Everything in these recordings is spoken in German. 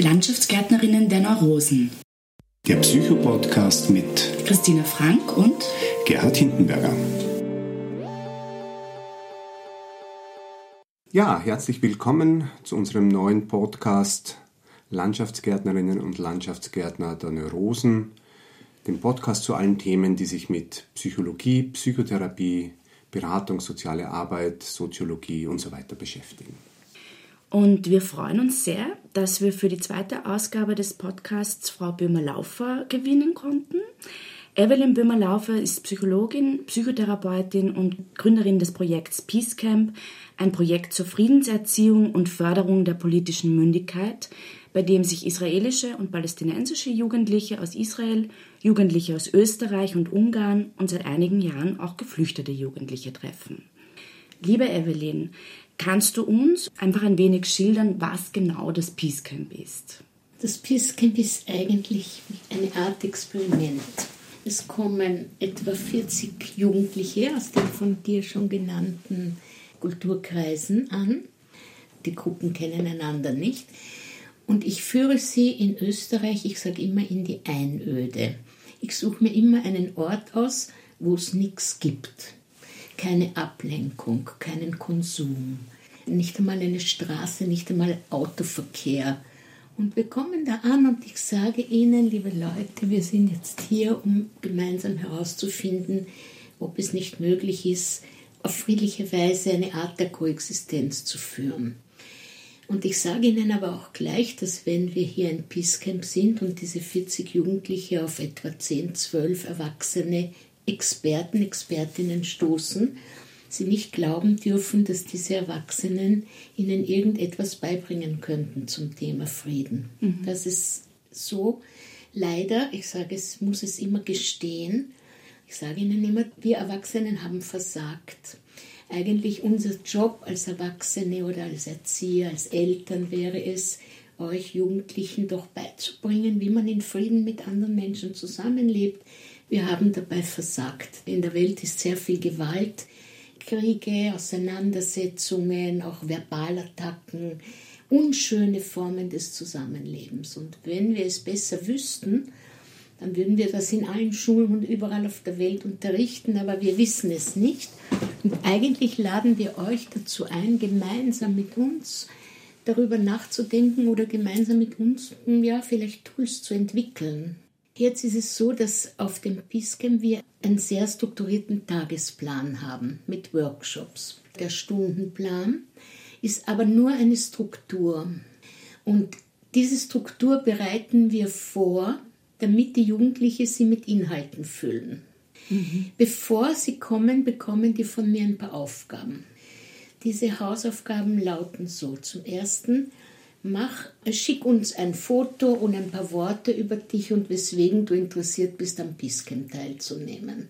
Landschaftsgärtnerinnen der Neurosen. Der Psychopodcast mit Christina Frank und Gerhard Hindenberger. Ja, herzlich willkommen zu unserem neuen Podcast Landschaftsgärtnerinnen und Landschaftsgärtner der Neurosen, dem Podcast zu allen Themen, die sich mit Psychologie, Psychotherapie, Beratung, soziale Arbeit, Soziologie und so weiter beschäftigen. Und wir freuen uns sehr, dass wir für die zweite Ausgabe des Podcasts Frau Böhmer-Laufer gewinnen konnten. Evelyn Böhmer-Laufer ist Psychologin, Psychotherapeutin und Gründerin des Projekts Peace Camp, ein Projekt zur Friedenserziehung und Förderung der politischen Mündigkeit, bei dem sich israelische und palästinensische Jugendliche aus Israel, Jugendliche aus Österreich und Ungarn und seit einigen Jahren auch geflüchtete Jugendliche treffen. Liebe Evelyn, kannst du uns einfach ein wenig schildern, was genau das Peace Camp ist? Das Peace Camp ist eigentlich eine Art Experiment. Es kommen etwa 40 Jugendliche aus den von dir schon genannten Kulturkreisen an. Die Gruppen kennen einander nicht. Und ich führe sie in Österreich, ich sage immer, in die Einöde. Ich suche mir immer einen Ort aus, wo es nichts gibt. Keine Ablenkung, keinen Konsum, nicht einmal eine Straße, nicht einmal Autoverkehr. Und wir kommen da an und ich sage Ihnen, liebe Leute, wir sind jetzt hier, um gemeinsam herauszufinden, ob es nicht möglich ist, auf friedliche Weise eine Art der Koexistenz zu führen. Und ich sage Ihnen aber auch gleich, dass wenn wir hier ein Peace Camp sind und diese 40 Jugendliche auf etwa 10, 12 erwachsene Experten, Expertinnen stoßen, sie nicht glauben dürfen, dass diese Erwachsenen ihnen irgendetwas beibringen könnten zum Thema Frieden. Mhm. Das ist so leider, ich sage es, muss es immer gestehen. Ich sage Ihnen immer, wir Erwachsenen haben versagt. Eigentlich unser Job als Erwachsene oder als Erzieher, als Eltern wäre es, euch Jugendlichen doch beizubringen, wie man in Frieden mit anderen Menschen zusammenlebt. Wir haben dabei versagt. In der Welt ist sehr viel Gewalt, Kriege, Auseinandersetzungen, auch Verbalattacken, unschöne Formen des Zusammenlebens. Und wenn wir es besser wüssten, dann würden wir das in allen Schulen und überall auf der Welt unterrichten, aber wir wissen es nicht. Und eigentlich laden wir euch dazu ein, gemeinsam mit uns darüber nachzudenken oder gemeinsam mit uns ja, vielleicht Tools zu entwickeln. Jetzt ist es so, dass auf dem PISCAM wir einen sehr strukturierten Tagesplan haben mit Workshops. Der Stundenplan ist aber nur eine Struktur. Und diese Struktur bereiten wir vor, damit die Jugendlichen sie mit Inhalten füllen. Mhm. Bevor sie kommen, bekommen die von mir ein paar Aufgaben. Diese Hausaufgaben lauten so. Zum ersten, mach, schick uns ein Foto und ein paar Worte über dich und weswegen du interessiert bist, am Piscam teilzunehmen.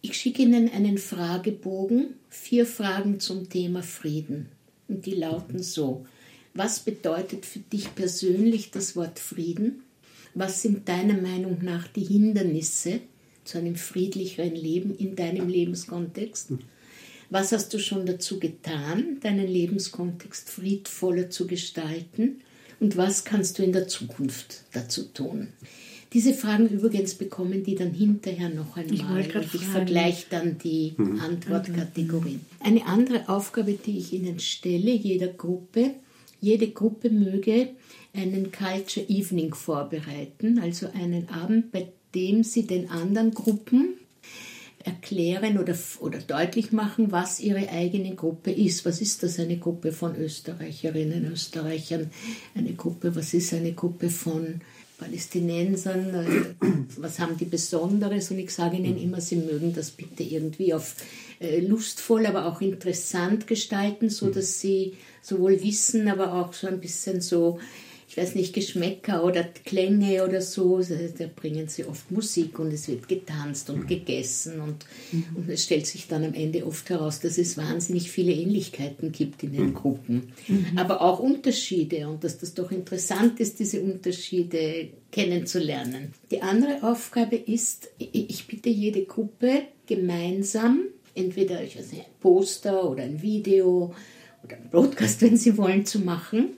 Ich schicke Ihnen einen Fragebogen, vier Fragen zum Thema Frieden. Und die lauten so. Was bedeutet für dich persönlich das Wort Frieden? Was sind deiner Meinung nach die Hindernisse zu einem friedlicheren Leben in deinem Lebenskontext? Was hast du schon dazu getan, deinen Lebenskontext friedvoller zu gestalten? Und was kannst du in der Zukunft dazu tun? Diese Fragen übrigens bekommen die dann hinterher noch einmal. Ich und ich vergleiche dann die mhm. Antwortkategorien. Eine andere Aufgabe, die ich Ihnen stelle, jeder Gruppe, jede Gruppe möge einen Culture Evening vorbereiten, also einen Abend, bei dem sie den anderen Gruppen erklären oder, oder deutlich machen, was ihre eigene Gruppe ist. Was ist das, eine Gruppe von Österreicherinnen, Österreichern? Eine Gruppe, was ist eine Gruppe von Palästinensern? Äh, was haben die Besonderes? Und ich sage ihnen immer, sie mögen das bitte irgendwie auf äh, lustvoll, aber auch interessant gestalten, so dass sie sowohl wissen, aber auch so ein bisschen so ich weiß nicht, Geschmäcker oder Klänge oder so, da bringen sie oft Musik und es wird getanzt und mhm. gegessen und, mhm. und es stellt sich dann am Ende oft heraus, dass es wahnsinnig viele Ähnlichkeiten gibt in den mhm. Gruppen, mhm. aber auch Unterschiede und dass das doch interessant ist, diese Unterschiede kennenzulernen. Die andere Aufgabe ist, ich bitte jede Gruppe gemeinsam, entweder ich weiß nicht, ein Poster oder ein Video oder ein Broadcast, wenn sie wollen, zu machen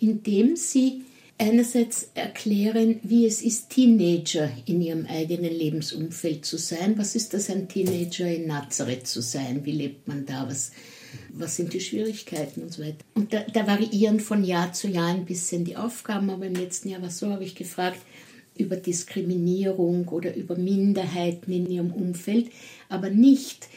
indem sie einerseits erklären, wie es ist, Teenager in ihrem eigenen Lebensumfeld zu sein. Was ist das, ein Teenager in Nazareth zu sein? Wie lebt man da? Was, was sind die Schwierigkeiten und so weiter? Und da, da variieren von Jahr zu Jahr ein bisschen die Aufgaben, aber im letzten Jahr war so, habe ich gefragt, über Diskriminierung oder über Minderheiten in ihrem Umfeld, aber nicht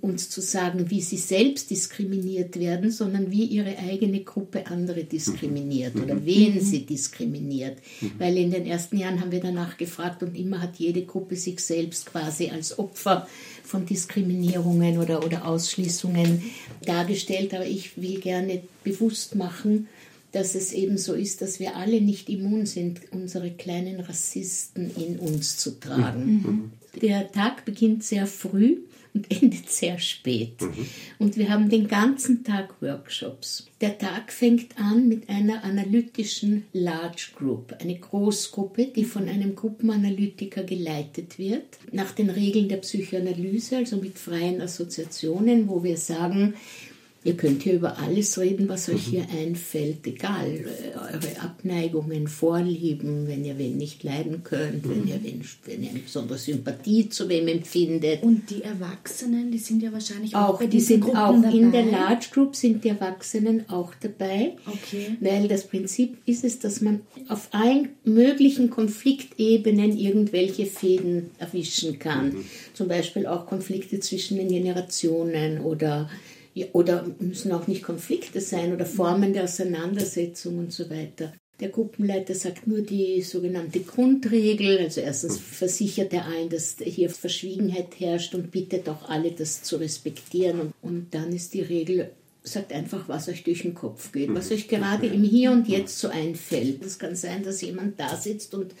uns zu sagen, wie sie selbst diskriminiert werden, sondern wie ihre eigene Gruppe andere diskriminiert oder mhm. wen mhm. sie diskriminiert. Mhm. Weil in den ersten Jahren haben wir danach gefragt und immer hat jede Gruppe sich selbst quasi als Opfer von Diskriminierungen oder, oder Ausschließungen dargestellt. Aber ich will gerne bewusst machen, dass es eben so ist, dass wir alle nicht immun sind, unsere kleinen Rassisten in uns zu tragen. Mhm. Der Tag beginnt sehr früh und endet sehr spät. Mhm. Und wir haben den ganzen Tag Workshops. Der Tag fängt an mit einer analytischen Large Group, eine Großgruppe, die von einem Gruppenanalytiker geleitet wird, nach den Regeln der Psychoanalyse, also mit freien Assoziationen, wo wir sagen, Ihr könnt hier über alles reden, was euch hier einfällt, egal. Äh, eure Abneigungen, Vorlieben, wenn ihr wen nicht leiden könnt, wenn ihr, wen, wenn ihr eine besondere Sympathie zu wem empfindet. Und die Erwachsenen, die sind ja wahrscheinlich auch, auch bei die sind Gruppen auch dabei. in der Large Group sind die Erwachsenen auch dabei. Okay. Weil das Prinzip ist es, dass man auf allen möglichen Konfliktebenen irgendwelche Fäden erwischen kann. Mhm. Zum Beispiel auch Konflikte zwischen den Generationen oder ja, oder müssen auch nicht Konflikte sein oder Formen der Auseinandersetzung und so weiter. Der Gruppenleiter sagt nur die sogenannte Grundregel. Also erstens versichert er ein, dass hier Verschwiegenheit herrscht und bittet auch alle, das zu respektieren. Und, und dann ist die Regel, sagt einfach, was euch durch den Kopf geht, was euch gerade im Hier und Jetzt so einfällt. Es kann sein, dass jemand da sitzt und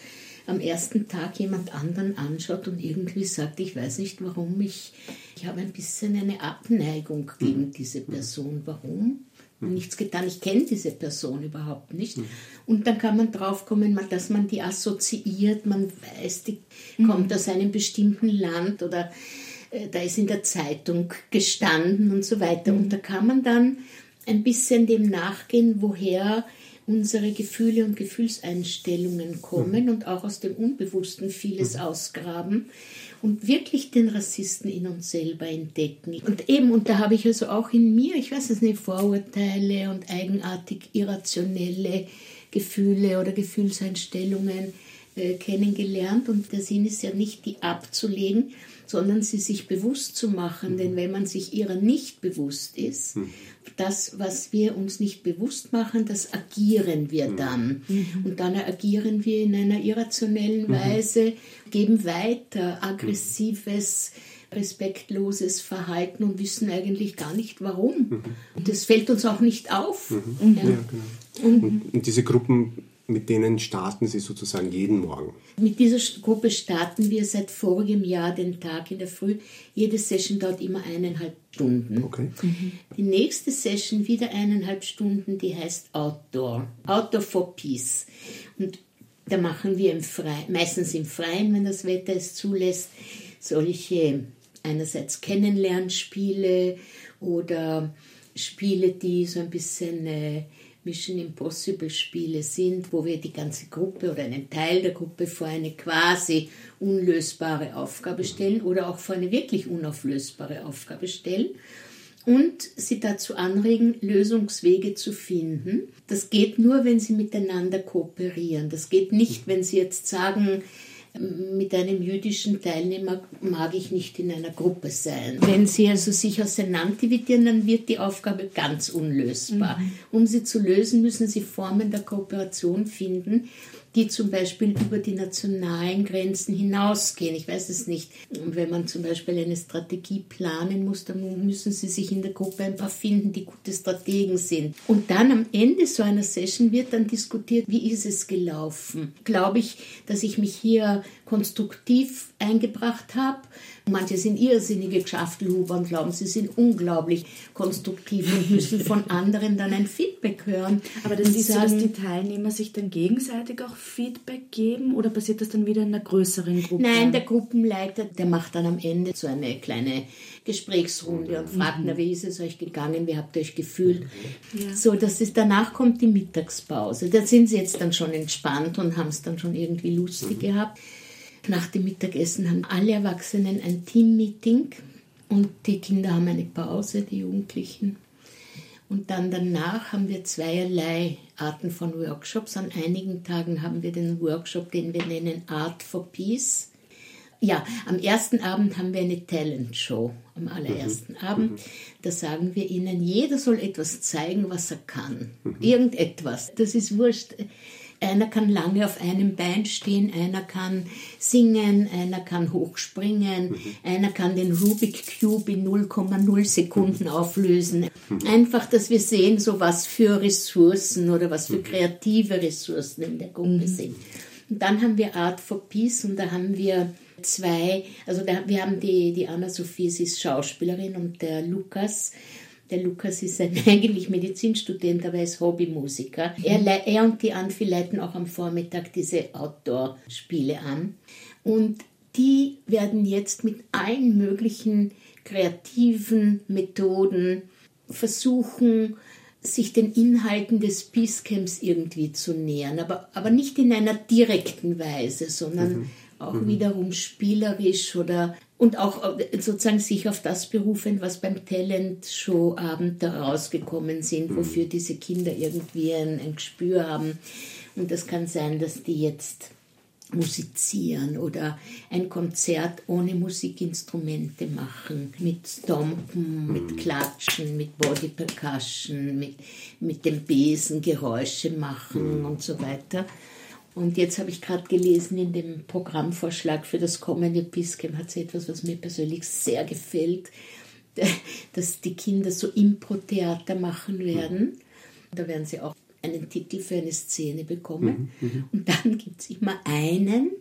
am ersten Tag jemand anderen anschaut und irgendwie sagt, ich weiß nicht warum, ich, ich habe ein bisschen eine Abneigung gegen mhm. diese Person. Warum? Mhm. Nichts getan, ich kenne diese Person überhaupt nicht. Mhm. Und dann kann man draufkommen, dass man die assoziiert, man weiß, die kommt aus einem bestimmten Land oder äh, da ist in der Zeitung gestanden und so weiter. Und da kann man dann ein bisschen dem nachgehen, woher unsere Gefühle und Gefühlseinstellungen kommen mhm. und auch aus dem Unbewussten vieles mhm. ausgraben und wirklich den Rassisten in uns selber entdecken. Und eben, und da habe ich also auch in mir, ich weiß es nicht, Vorurteile und eigenartig irrationelle Gefühle oder Gefühlseinstellungen kennengelernt. Und der Sinn ist ja nicht, die abzulegen, sondern sie sich bewusst zu machen. Mhm. Denn wenn man sich ihrer nicht bewusst ist, mhm. das, was wir uns nicht bewusst machen, das agieren wir mhm. dann. Mhm. Und dann agieren wir in einer irrationellen mhm. Weise, geben weiter aggressives, respektloses Verhalten und wissen eigentlich gar nicht warum. Und das fällt uns auch nicht auf. Ja. Ja, genau. und, und diese Gruppen mit denen starten Sie sozusagen jeden Morgen? Mit dieser Gruppe starten wir seit vorigem Jahr den Tag in der Früh. Jede Session dauert immer eineinhalb Stunden. Okay. Mhm. Die nächste Session wieder eineinhalb Stunden, die heißt Outdoor. Outdoor for Peace. Und da machen wir im Freien, meistens im Freien, wenn das Wetter es zulässt, solche einerseits Kennenlernspiele oder Spiele, die so ein bisschen äh, Mission Impossible Spiele sind, wo wir die ganze Gruppe oder einen Teil der Gruppe vor eine quasi unlösbare Aufgabe stellen oder auch vor eine wirklich unauflösbare Aufgabe stellen und sie dazu anregen, Lösungswege zu finden. Das geht nur, wenn sie miteinander kooperieren. Das geht nicht, wenn sie jetzt sagen, mit einem jüdischen Teilnehmer mag ich nicht in einer Gruppe sein. Wenn sie also sich auseinanderdividieren, dann wird die Aufgabe ganz unlösbar. Mhm. Um sie zu lösen, müssen sie Formen der Kooperation finden, die zum Beispiel über die nationalen Grenzen hinausgehen. Ich weiß es nicht. Wenn man zum Beispiel eine Strategie planen muss, dann müssen Sie sich in der Gruppe ein paar finden, die gute Strategen sind. Und dann am Ende so einer Session wird dann diskutiert, wie ist es gelaufen? Glaube ich, dass ich mich hier konstruktiv eingebracht habe? Manche sind irrsinnige Geschäftelhuber und glauben, sie sind unglaublich konstruktiv und müssen von anderen dann ein Feedback hören. Aber das ist sagen, so, dass die Teilnehmer sich dann gegenseitig auch Feedback geben oder passiert das dann wieder in einer größeren Gruppe? Nein, der Gruppenleiter, der macht dann am Ende so eine kleine Gesprächsrunde und fragt, mhm. na, wie ist es euch gegangen, wie habt ihr euch gefühlt? Ja. So, das ist, danach kommt die Mittagspause. Da sind sie jetzt dann schon entspannt und haben es dann schon irgendwie lustig mhm. gehabt. Nach dem Mittagessen haben alle Erwachsenen ein Team-Meeting und die Kinder haben eine Pause, die Jugendlichen. Und dann danach haben wir zweierlei Arten von Workshops. An einigen Tagen haben wir den Workshop, den wir nennen Art for Peace. Ja, am ersten Abend haben wir eine Talent-Show, am allerersten mhm. Abend. Da sagen wir ihnen, jeder soll etwas zeigen, was er kann. Mhm. Irgendetwas. Das ist wurscht. Einer kann lange auf einem Bein stehen, einer kann singen, einer kann hochspringen, mhm. einer kann den Rubik Cube in 0,0 Sekunden auflösen. Einfach, dass wir sehen, so was für Ressourcen oder was für kreative Ressourcen in der Gruppe mhm. sind. Und dann haben wir Art for Peace und da haben wir zwei, also da, wir haben die, die Anna-Sophie, sie ist Schauspielerin und der Lukas, der Lukas ist ein eigentlich Medizinstudent, aber er ist Hobbymusiker. Er, er und die Anfi leiten auch am Vormittag diese Outdoor-Spiele an. Und die werden jetzt mit allen möglichen kreativen Methoden versuchen, sich den Inhalten des Peace Camps irgendwie zu nähern, aber, aber nicht in einer direkten Weise, sondern mhm. Auch mhm. wiederum spielerisch oder und auch äh, sozusagen sich auf das berufen, was beim Talent-Show-Abend da rausgekommen sind, mhm. wofür diese Kinder irgendwie ein, ein Gespür haben. Und das kann sein, dass die jetzt musizieren oder ein Konzert ohne Musikinstrumente machen, mit Stompen, mit mhm. Klatschen, mit Body Percussion, mit, mit dem Besen Geräusche machen mhm. und so weiter. Und jetzt habe ich gerade gelesen, in dem Programmvorschlag für das kommende PISCAM hat sie etwas, was mir persönlich sehr gefällt, dass die Kinder so Impro-Theater machen werden. Da werden sie auch einen Titel für eine Szene bekommen. Mhm, mhm. Und dann gibt es immer einen,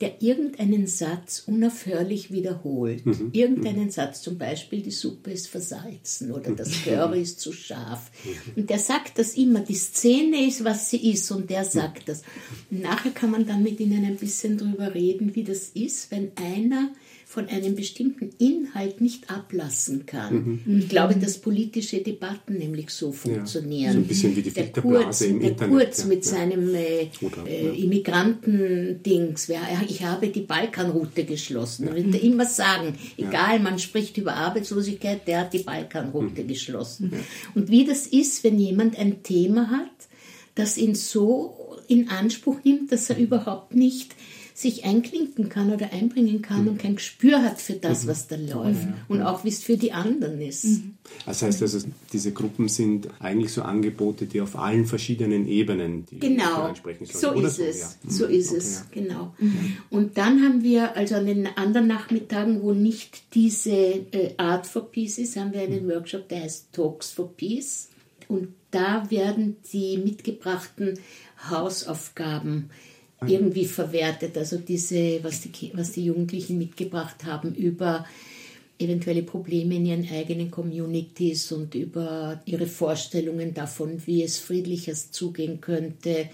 der irgendeinen Satz unaufhörlich wiederholt. Mhm. Irgendeinen mhm. Satz, zum Beispiel, die Suppe ist versalzen oder das mhm. Curry ist zu scharf. Mhm. Und der sagt das immer, die Szene ist, was sie ist und der sagt das. Und nachher kann man dann mit ihnen ein bisschen drüber reden, wie das ist, wenn einer von einem bestimmten Inhalt nicht ablassen kann. Mhm. Ich glaube, dass politische Debatten nämlich so funktionieren. Ja, so ein bisschen wie die der Kurz, im der Internet. Kurz ja, mit ja. seinem äh, äh, Immigranten-Dings. Ich habe die Balkanroute geschlossen. Da wird er immer sagen, egal, man spricht über Arbeitslosigkeit, der hat die Balkanroute mhm. geschlossen. Und wie das ist, wenn jemand ein Thema hat, das ihn so in Anspruch nimmt, dass er überhaupt nicht sich einklinken kann oder einbringen kann mhm. und kein Gespür hat für das, mhm. was da läuft ja, und auch wie es für die anderen ist. Mhm. Das heißt also, diese Gruppen sind eigentlich so Angebote, die auf allen verschiedenen Ebenen die genau. ansprechen sollen. So ist so? es, ja. so mhm. ist okay, es, ja. genau. Mhm. Und dann haben wir also an den anderen Nachmittagen, wo nicht diese äh, Art for Peace ist, haben wir einen mhm. Workshop, der heißt Talks for Peace. Und da werden die mitgebrachten Hausaufgaben irgendwie verwertet. Also diese, was die, was die Jugendlichen mitgebracht haben über eventuelle Probleme in ihren eigenen Communities und über ihre Vorstellungen davon, wie es friedlicher zugehen könnte.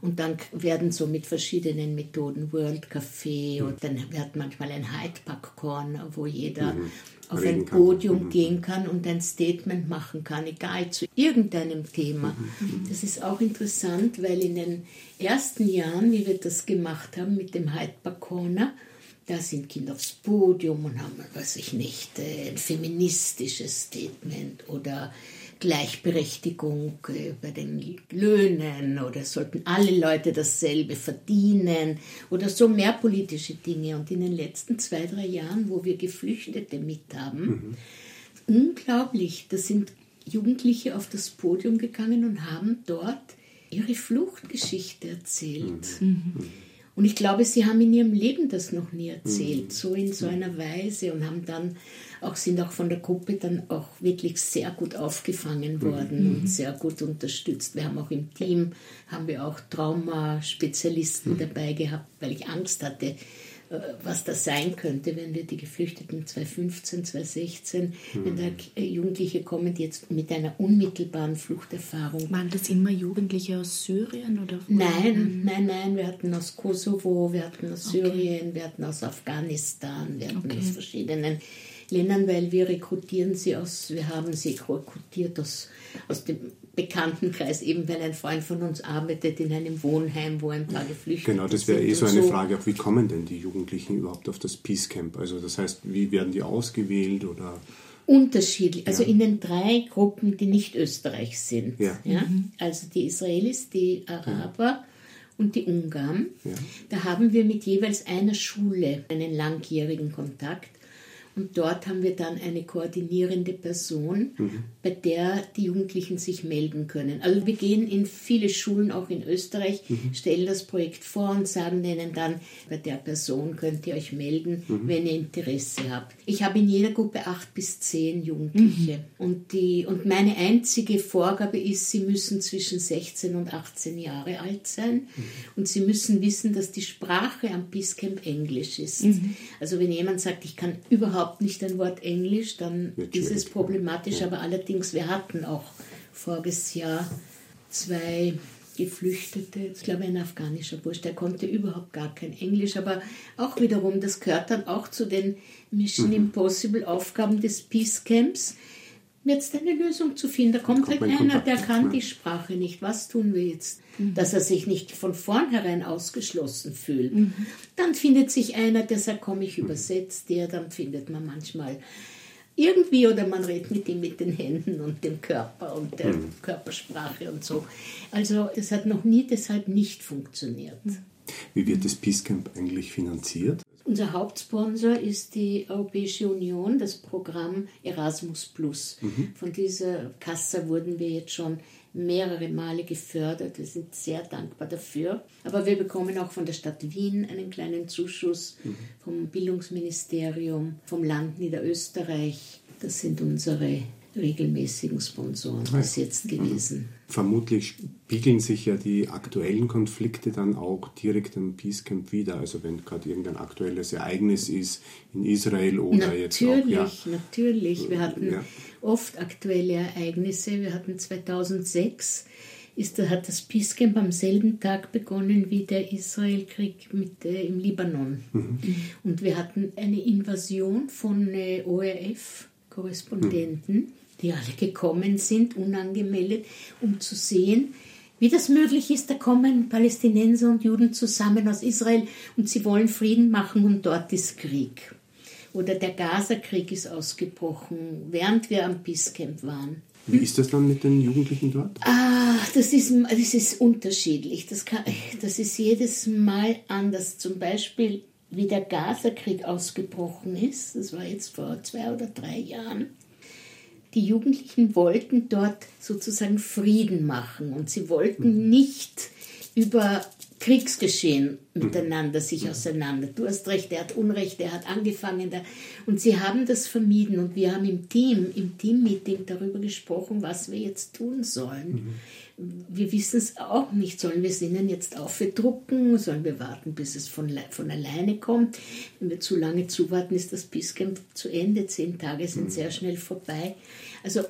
Und dann werden so mit verschiedenen Methoden World Café und dann wird manchmal ein Hyde Park Corner, wo jeder mhm auf ein Podium kann. gehen kann und ein Statement machen kann, egal zu irgendeinem Thema. Mhm. Mhm. Das ist auch interessant, weil in den ersten Jahren, wie wir das gemacht haben mit dem Hyde Park Corner, da sind Kinder aufs Podium und haben, weiß ich nicht, ein feministisches Statement oder Gleichberechtigung bei den Löhnen oder sollten alle Leute dasselbe verdienen oder so mehr politische Dinge. Und in den letzten zwei, drei Jahren, wo wir Geflüchtete mit haben, mhm. unglaublich, da sind Jugendliche auf das Podium gegangen und haben dort ihre Fluchtgeschichte erzählt. Mhm. mhm. Und ich glaube, sie haben in ihrem Leben das noch nie erzählt, mhm. so in so einer Weise und haben dann auch, sind auch von der Gruppe dann auch wirklich sehr gut aufgefangen mhm. worden mhm. und sehr gut unterstützt. Wir haben auch im Team, haben wir auch Traumaspezialisten mhm. dabei gehabt, weil ich Angst hatte, äh, was das sein könnte, wenn wir die Geflüchteten 2015, 2016, mhm. wenn da äh, Jugendliche kommen, die jetzt mit einer unmittelbaren Fluchterfahrung. Waren das immer Jugendliche aus Syrien oder? Nein, nein, nein. Wir hatten aus Kosovo, wir hatten aus okay. Syrien, wir hatten aus Afghanistan, wir hatten okay. aus verschiedenen Ländern, weil wir rekrutieren sie aus, wir haben sie rekrutiert aus, aus dem Bekanntenkreis, eben weil ein Freund von uns arbeitet in einem Wohnheim, wo ein paar Geflüchtete sind. Genau, das wäre eh so eine so. Frage, auch wie kommen denn die Jugendlichen überhaupt auf das Peace Camp? Also das heißt, wie werden die ausgewählt oder unterschiedlich, also ja. in den drei Gruppen, die nicht Österreich sind. Ja. ja? Mhm. Also die Israelis, die Araber ja. und die Ungarn. Da haben wir mit jeweils einer Schule einen langjährigen Kontakt. Und dort haben wir dann eine koordinierende Person, mhm. bei der die Jugendlichen sich melden können. Also wir gehen in viele Schulen, auch in Österreich, mhm. stellen das Projekt vor und sagen denen dann, bei der Person könnt ihr euch melden, mhm. wenn ihr Interesse habt. Ich habe in jeder Gruppe acht bis zehn Jugendliche. Mhm. Und, die, und meine einzige Vorgabe ist, sie müssen zwischen 16 und 18 Jahre alt sein. Mhm. Und sie müssen wissen, dass die Sprache am Peace Camp Englisch ist. Mhm. Also wenn jemand sagt, ich kann überhaupt überhaupt nicht ein Wort Englisch, dann ist es problematisch. Aber allerdings, wir hatten auch voriges Jahr zwei Geflüchtete, ich glaube ein afghanischer Bursch, der konnte überhaupt gar kein Englisch, aber auch wiederum, das gehört dann auch zu den Mission mhm. Impossible Aufgaben des Peace Camps, jetzt eine Lösung zu finden. Da kommt, halt einer, der kann die Sprache nicht. Was tun wir jetzt? Mhm. Dass er sich nicht von vornherein ausgeschlossen fühlt. Mhm. Dann findet sich einer, der sagt, komm, ich übersetze dir. Dann findet man manchmal irgendwie oder man redet mit ihm mit den Händen und dem Körper und der mhm. Körpersprache und so. Also das hat noch nie deshalb nicht funktioniert. Wie wird das Peace Camp eigentlich finanziert? Unser Hauptsponsor ist die Europäische Union, das Programm Erasmus Plus. Mhm. Von dieser Kasse wurden wir jetzt schon mehrere Male gefördert. Wir sind sehr dankbar dafür. Aber wir bekommen auch von der Stadt Wien einen kleinen Zuschuss, mhm. vom Bildungsministerium, vom Land Niederösterreich. Das sind unsere regelmäßigen Sponsoren bis jetzt gewesen. Vermutlich spiegeln sich ja die aktuellen Konflikte dann auch direkt im Peace Camp wieder. Also wenn gerade irgendein aktuelles Ereignis ist in Israel oder natürlich, jetzt auch. Ja, natürlich. Wir hatten ja. oft aktuelle Ereignisse. Wir hatten 2006 ist, hat das Peace Camp am selben Tag begonnen wie der Israelkrieg mit, äh, im Libanon. Mhm. Und wir hatten eine Invasion von äh, ORF-Korrespondenten. Mhm die alle gekommen sind, unangemeldet, um zu sehen, wie das möglich ist. Da kommen Palästinenser und Juden zusammen aus Israel und sie wollen Frieden machen und dort ist Krieg. Oder der Gazakrieg ist ausgebrochen, während wir am Peace Camp waren. Wie ist das dann mit den Jugendlichen dort? Ah, das ist, das ist unterschiedlich. Das, kann, das ist jedes Mal anders. Zum Beispiel, wie der Gazakrieg ausgebrochen ist, das war jetzt vor zwei oder drei Jahren die Jugendlichen wollten dort sozusagen Frieden machen und sie wollten mhm. nicht über Kriegsgeschehen mhm. miteinander sich auseinander. Du hast recht, er hat Unrecht, er hat angefangen. Da, und sie haben das vermieden und wir haben im Team, im Teammeeting darüber gesprochen, was wir jetzt tun sollen. Mhm wir wissen es auch nicht. Sollen wir es ihnen jetzt aufdrucken? Sollen wir warten, bis es von, von alleine kommt? Wenn wir zu lange zuwarten, ist das Peace Camp zu Ende. Zehn Tage sind mhm. sehr schnell vorbei. Also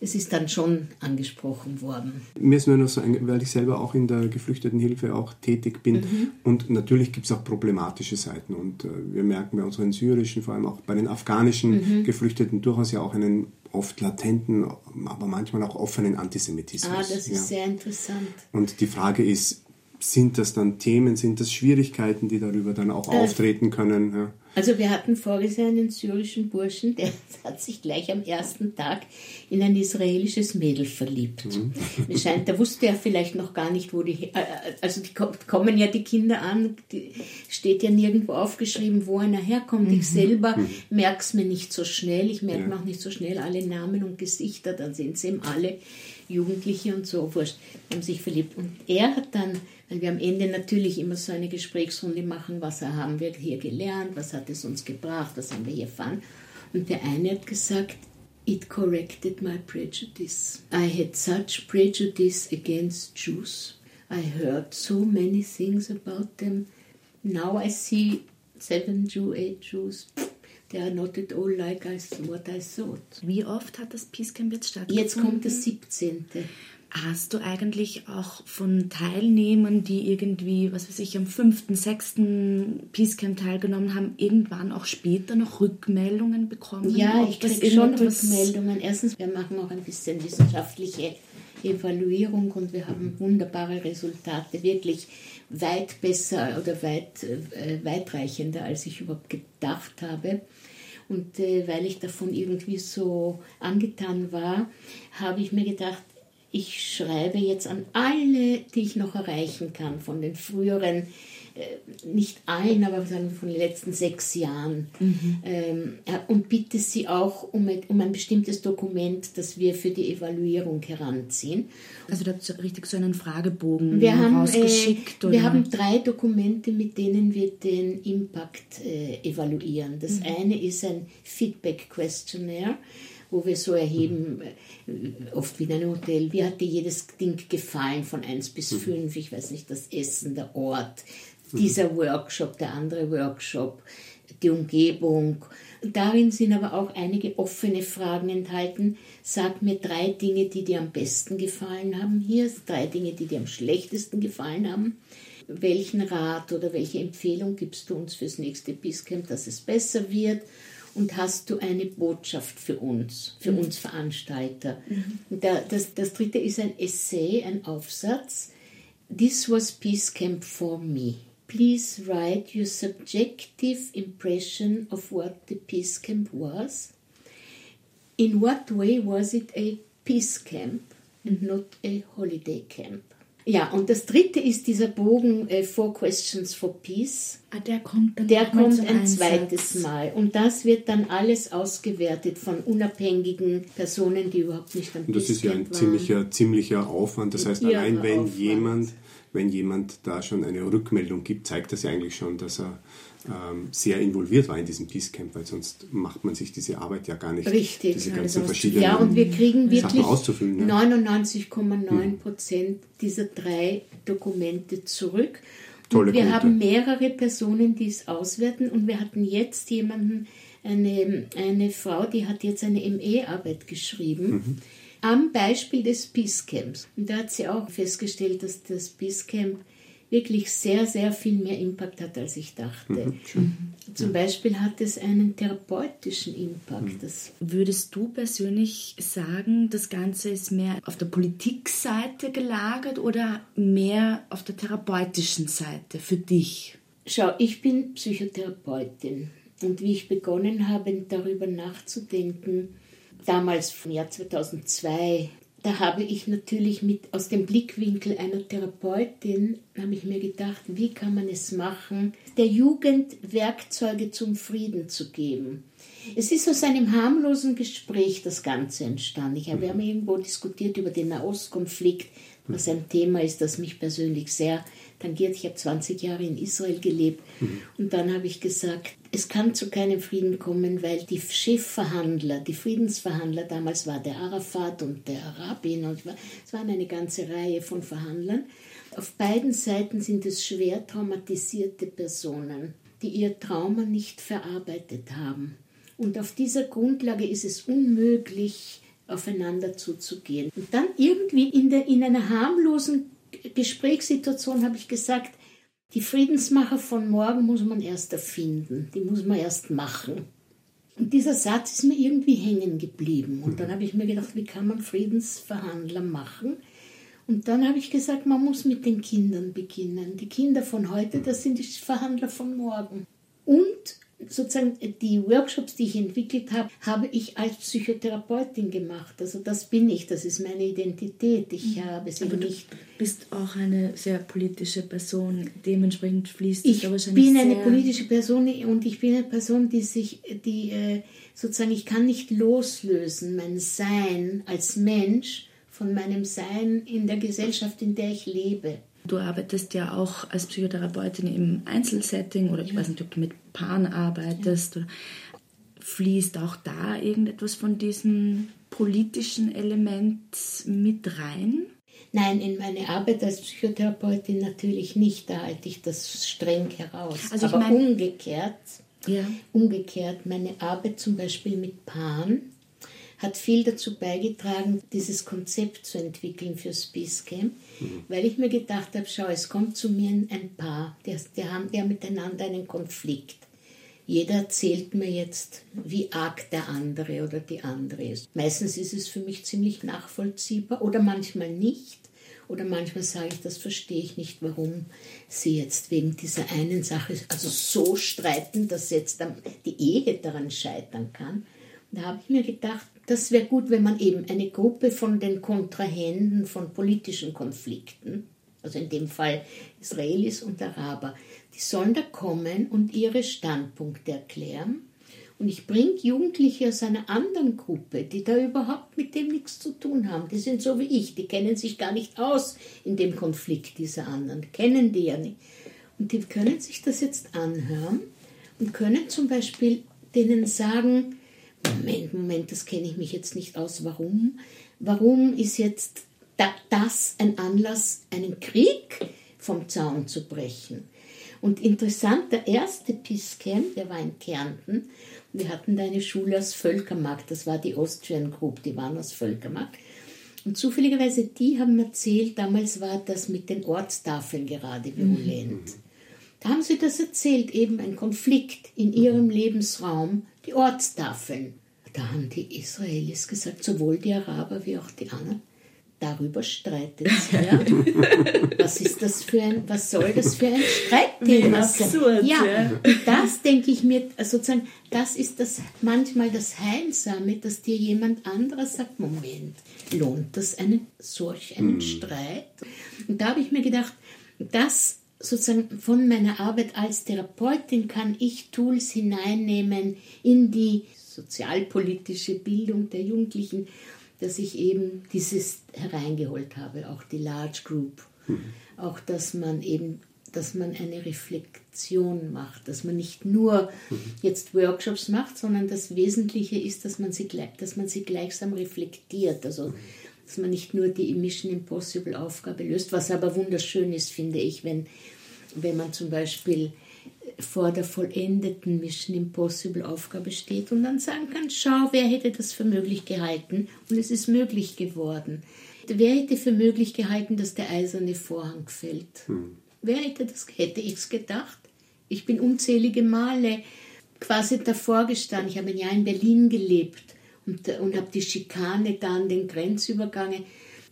es ist dann schon angesprochen worden. Mir ist nur noch so, weil ich selber auch in der Geflüchtetenhilfe auch tätig bin mhm. und natürlich gibt es auch problematische Seiten und äh, wir merken bei unseren syrischen, vor allem auch bei den afghanischen mhm. Geflüchteten durchaus ja auch einen oft latenten, aber manchmal auch offenen Antisemitismus. Ah, das ist ja. sehr interessant. Und die Frage ist, sind das dann Themen, sind das Schwierigkeiten, die darüber dann auch äh, auftreten können? Ja. Also wir hatten voriges Jahr einen syrischen Burschen, der hat sich gleich am ersten Tag in ein israelisches Mädel verliebt. Mhm. Mir scheint, da wusste er vielleicht noch gar nicht, wo die, äh, also die kommen ja die Kinder an, die steht ja nirgendwo aufgeschrieben, wo einer herkommt. Mhm. Ich selber mhm. merke es mir nicht so schnell, ich merke ja. mir auch nicht so schnell alle Namen und Gesichter, dann sind sie eben alle Jugendliche und so, wurscht, haben sich verliebt. Und er hat dann, weil wir am Ende natürlich immer so eine Gesprächsrunde machen, was haben wir hier gelernt, was hat es uns gebracht, was haben wir hier erfahren. Und der eine hat gesagt, it corrected my prejudice. I had such prejudice against Jews. I heard so many things about them. Now I see seven Jew, eight Jews. They are not at all like I, what I thought. Wie oft hat das Peace Camp jetzt stattgefunden? Jetzt kommt das 17. Hast du eigentlich auch von Teilnehmern, die irgendwie, was weiß ich, am fünften, sechsten Peace Camp teilgenommen haben, irgendwann auch später noch Rückmeldungen bekommen? Ja, ich kriege schon Rückmeldungen. Erstens, wir machen auch ein bisschen wissenschaftliche Evaluierung und wir haben wunderbare Resultate, wirklich weit besser oder weit äh, weitreichender, als ich überhaupt gedacht habe. Und äh, weil ich davon irgendwie so angetan war, habe ich mir gedacht, ich schreibe jetzt an alle, die ich noch erreichen kann, von den früheren, äh, nicht allen, aber sagen von den letzten sechs Jahren. Ähm, ja, und bitte sie auch um ein, um ein bestimmtes Dokument, das wir für die Evaluierung heranziehen. Also da habt ihr richtig so einen Fragebogen Wir haben, äh, rausgeschickt? oder? wir haben drei Dokumente, mit denen wir den Impact äh, evaluieren. Mhm. Das eine ist ein Feedback Questionnaire, wo wir so erheben, äh, oft wie in einem Hotel, wie hat dir jedes Ding gefallen von 1 bis Mhm. 5, ich weiß nicht, das Essen, der Ort, dieser Workshop, der andere Workshop, die Umgebung. Darin sind aber auch einige offene Fragen enthalten. Sag mir drei Dinge, die dir am besten gefallen haben hier, drei Dinge, die dir am schlechtesten gefallen haben. Welchen Rat oder welche Empfehlung gibst du uns fürs nächste Peace Camp, dass es besser wird? Und hast du eine Botschaft für uns, für uns Veranstalter? Da, das, das dritte ist ein Essay, ein Aufsatz. This was Peace Camp for me. Please write your subjective impression of what the Peace Camp was. In what way was it a peace camp and not a holiday camp? Ja, und das dritte ist dieser Bogen äh, Four Questions for Peace. Ah, der kommt dann Der kommt ein Einsatz. zweites Mal. Und das wird dann alles ausgewertet von unabhängigen Personen, die überhaupt nicht am Und das ist ja ein ziemlicher, ziemlicher Aufwand. Das heißt, allein wenn Aufwand. jemand, wenn jemand da schon eine Rückmeldung gibt, zeigt das ja eigentlich schon, dass er ähm, sehr involviert war in diesem Peace Camp, weil sonst macht man sich diese Arbeit ja gar nicht. Richtig. Diese Ja, ganzen verschiedenen Ja, und wir kriegen wirklich auszufüllen. Ne? 99,9 Prozent dieser drei Dokumente zurück. Tolle und wir Punkte. haben mehrere Personen, die es auswerten. Und wir hatten jetzt jemanden, eine, eine Frau, die hat jetzt eine ME-Arbeit geschrieben. Mhm. Am Beispiel des Peace Camps. Und da hat sie auch festgestellt, dass das Peace Camp wirklich sehr, sehr viel mehr Impact hat, als ich dachte. Mhm, Zum Beispiel hat es einen therapeutischen Impact. Das Würdest du persönlich sagen, das Ganze ist mehr auf der Politikseite gelagert oder mehr auf der therapeutischen Seite für dich? Schau, ich bin Psychotherapeutin und wie ich begonnen habe, darüber nachzudenken, damals im Jahr 2002, da habe ich natürlich mit aus dem Blickwinkel einer Therapeutin habe ich mir gedacht, wie kann man es machen, der Jugend Werkzeuge zum Frieden zu geben. Es ist aus einem harmlosen Gespräch das Ganze entstanden. Ich habe, wir haben irgendwo diskutiert über den Nahostkonflikt, was ein Thema ist, das mich persönlich sehr tangiert. Ich habe 20 Jahre in Israel gelebt und dann habe ich gesagt, es kann zu keinem Frieden kommen, weil die Chefverhandler, die Friedensverhandler, damals war der Arafat und der Rabin und es waren eine ganze Reihe von Verhandlern. Auf beiden Seiten sind es schwer traumatisierte Personen, die ihr Trauma nicht verarbeitet haben. Und auf dieser Grundlage ist es unmöglich, aufeinander zuzugehen. Und dann irgendwie in, der, in einer harmlosen Gesprächssituation habe ich gesagt, die Friedensmacher von morgen muss man erst erfinden, die muss man erst machen. Und dieser Satz ist mir irgendwie hängen geblieben. Und dann habe ich mir gedacht, wie kann man Friedensverhandler machen? Und dann habe ich gesagt, man muss mit den Kindern beginnen. Die Kinder von heute, das sind die Verhandler von morgen. Und sozusagen die Workshops, die ich entwickelt habe, habe ich als Psychotherapeutin gemacht. Also das bin ich, das ist meine Identität. Ich habe sie Aber du nicht. bist auch eine sehr politische Person. Dementsprechend fließt Ich da wahrscheinlich bin eine politische Person und ich bin eine Person, die sich, die äh, sozusagen, ich kann nicht loslösen mein Sein als Mensch von meinem Sein in der Gesellschaft, in der ich lebe. Du arbeitest ja auch als Psychotherapeutin im Einzelsetting oder ich weiß nicht, ob du mit Paaren arbeitest. Oder fließt auch da irgendetwas von diesem politischen Element mit rein? Nein, in meine Arbeit als Psychotherapeutin natürlich nicht. Da halte ich das streng heraus. Also Aber umgekehrt, ja. umgekehrt, meine Arbeit zum Beispiel mit Paaren hat viel dazu beigetragen, dieses Konzept zu entwickeln für Peace Camp, mhm. weil ich mir gedacht habe, schau, es kommt zu mir ein Paar, die, die haben ja miteinander einen Konflikt. Jeder erzählt mir jetzt, wie arg der andere oder die andere ist. Meistens ist es für mich ziemlich nachvollziehbar oder manchmal nicht. Oder manchmal sage ich, das verstehe ich nicht, warum sie jetzt wegen dieser einen Sache also so streiten, dass jetzt die Ehe daran scheitern kann. Da habe ich mir gedacht, das wäre gut, wenn man eben eine Gruppe von den Kontrahenten von politischen Konflikten, also in dem Fall Israelis und Araber, die sollen da kommen und ihre Standpunkte erklären. Und ich bringe Jugendliche aus einer anderen Gruppe, die da überhaupt mit dem nichts zu tun haben. Die sind so wie ich, die kennen sich gar nicht aus in dem Konflikt dieser anderen, kennen die ja nicht. Und die können sich das jetzt anhören und können zum Beispiel denen sagen, Moment, Moment, das kenne ich mich jetzt nicht aus. Warum? Warum ist jetzt das ein Anlass, einen Krieg vom Zaun zu brechen? Und interessant, der erste Peace-Camp, der war in Kärnten. Wir hatten da eine Schule aus Völkermarkt, das war die Austrian Group, die waren aus Völkermarkt. Und zufälligerweise, die haben erzählt, damals war das mit den Ortstafeln gerade violent. Mhm. Da haben sie das erzählt, eben ein Konflikt in ihrem Lebensraum, die Ortstafeln. Da haben die Israelis gesagt, sowohl die Araber wie auch die anderen, darüber streitet ja. was ist das für ein, was soll das für ein Streitthema sein? Ja, ja. Das denke ich mir, sozusagen, das ist das manchmal das Heilsame, dass dir jemand anderes sagt, Moment, lohnt das einen solch einen mhm. Streit? Und da habe ich mir gedacht, das sozusagen von meiner Arbeit als Therapeutin kann ich Tools hineinnehmen in die sozialpolitische Bildung der Jugendlichen, dass ich eben dieses hereingeholt habe, auch die Large Group. Mhm. Auch, dass man eben, dass man eine Reflexion macht, dass man nicht nur mhm. jetzt Workshops macht, sondern das Wesentliche ist, dass man sie, dass man sie gleichsam reflektiert. Also, dass man nicht nur die Mission Impossible Aufgabe löst, was aber wunderschön ist, finde ich, wenn, wenn man zum Beispiel vor der vollendeten Mission Impossible Aufgabe steht und dann sagen kann, schau, wer hätte das für möglich gehalten und es ist möglich geworden. Wer hätte für möglich gehalten, dass der eiserne Vorhang fällt? Hm. Wer hätte das, hätte ich es gedacht? Ich bin unzählige Male quasi davor gestanden. Ich habe ein Jahr in Berlin gelebt und, und habe die Schikane da an den Grenzübergängen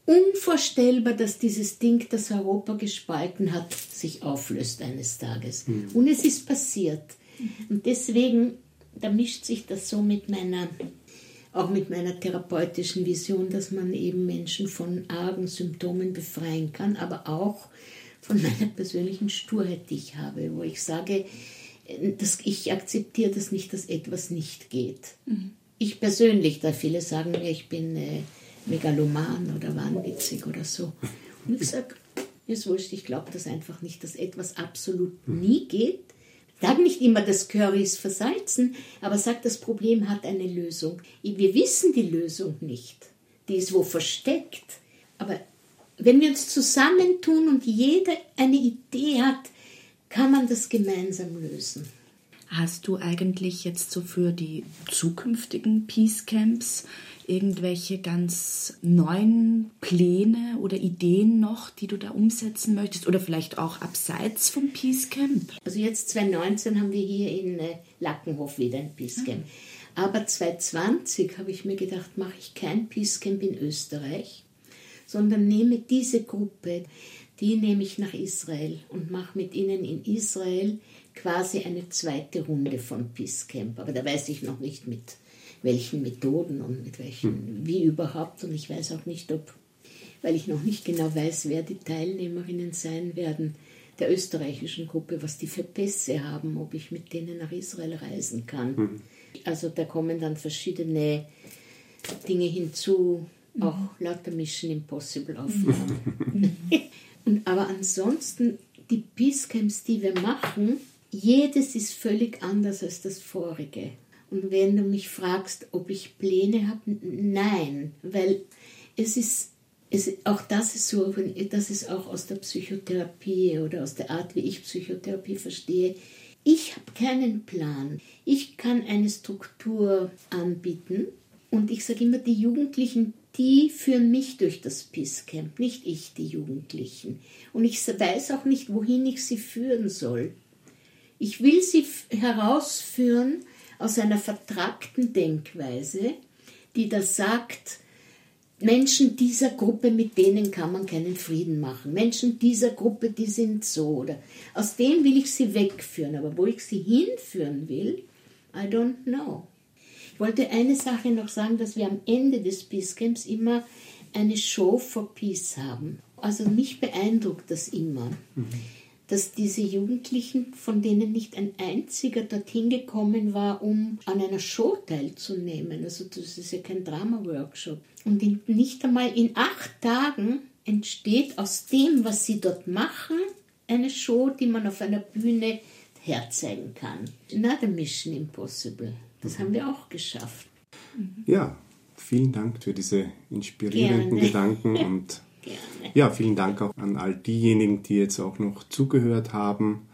unvorstellbar, dass dieses Ding, das Europa gespalten hat, sich auflöst eines Tages. Mhm. Und es ist passiert. Und deswegen, da mischt sich das so mit meiner, auch mit meiner therapeutischen Vision, dass man eben Menschen von argen Symptomen befreien kann, aber auch von meiner persönlichen Sturheit, die ich habe, wo ich sage, dass ich akzeptiere das nicht, dass etwas nicht geht. Mhm. Ich persönlich, da viele sagen mir, ich bin äh, megaloman oder wahnwitzig oder so. Und ich sage, ist wurscht, ich glaube das einfach nicht, dass etwas absolut nie geht. Sag nicht immer, das Curry ist versalzen, aber sag, das Problem hat eine Lösung. Wir wissen die Lösung nicht. Die ist wo versteckt. Aber wenn wir uns zusammentun und jeder eine Idee hat, kann man das gemeinsam lösen. Hast du eigentlich jetzt so für die zukünftigen Peace Camps irgendwelche ganz neuen Pläne oder Ideen noch, die du da umsetzen möchtest oder vielleicht auch abseits vom Peace Camp? Also jetzt 2019 haben wir hier in äh, Lackenhof wieder ein Peace Camp. Mhm. Aber 2020 habe ich mir gedacht, mache ich kein Peace Camp in Österreich, sondern nehme diese Gruppe, die nehme ich nach Israel und mache mit ihnen in Israel quasi eine zweite Runde von Peace Camp. Aber da weiß ich noch nicht mit welchen Methoden und mit welchen, hm. wie überhaupt. Und ich weiß auch nicht, ob, weil ich noch nicht genau weiß, wer die Teilnehmerinnen sein werden der österreichischen Gruppe, was die für Pässe haben, ob ich mit denen nach Israel reisen kann. Hm. Also da kommen dann verschiedene Dinge hinzu, auch lauter Mission Impossible Aufnahmen. und, aber ansonsten, die Peace Camps, die wir machen, jedes ist völlig anders als das vorige. Und wenn du mich fragst, ob ich Pläne habe, nein, weil es ist es, auch das ist so, das ist auch aus der Psychotherapie oder aus der Art, wie ich Psychotherapie verstehe. Ich habe keinen Plan. Ich kann eine Struktur anbieten und ich sage immer, die Jugendlichen, die führen mich durch das Peace Camp, nicht ich, die Jugendlichen. Und ich weiß auch nicht, wohin ich sie führen soll. Ich will sie herausführen aus einer vertragten Denkweise, die da sagt, Menschen dieser Gruppe, mit denen kann man keinen Frieden machen. Menschen dieser Gruppe, die sind so. Oder aus dem will ich sie wegführen. Aber wo ich sie hinführen will, I don't know. Ich wollte eine Sache noch sagen, dass wir am Ende des Peace Camps immer eine Show for Peace haben. Also mich beeindruckt das immer. Mhm dass diese Jugendlichen, von denen nicht ein einziger dorthin gekommen war, um an einer Show teilzunehmen, also das ist ja kein Drama-Workshop, und in, nicht einmal in acht Tagen entsteht aus dem, was sie dort machen, eine Show, die man auf einer Bühne herzeigen kann. Another Mission Impossible. Das mhm. haben wir auch geschafft. Ja, vielen Dank für diese inspirierenden Gerne. Gedanken und Gerne. Ja, vielen Dank auch an all diejenigen, die jetzt auch noch zugehört haben.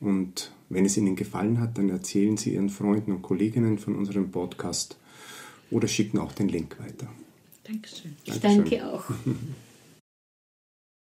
Und wenn es Ihnen gefallen hat, dann erzählen Sie Ihren Freunden und Kolleginnen von unserem Podcast oder schicken auch den Link weiter. Dankeschön. Ich Dankeschön. danke auch.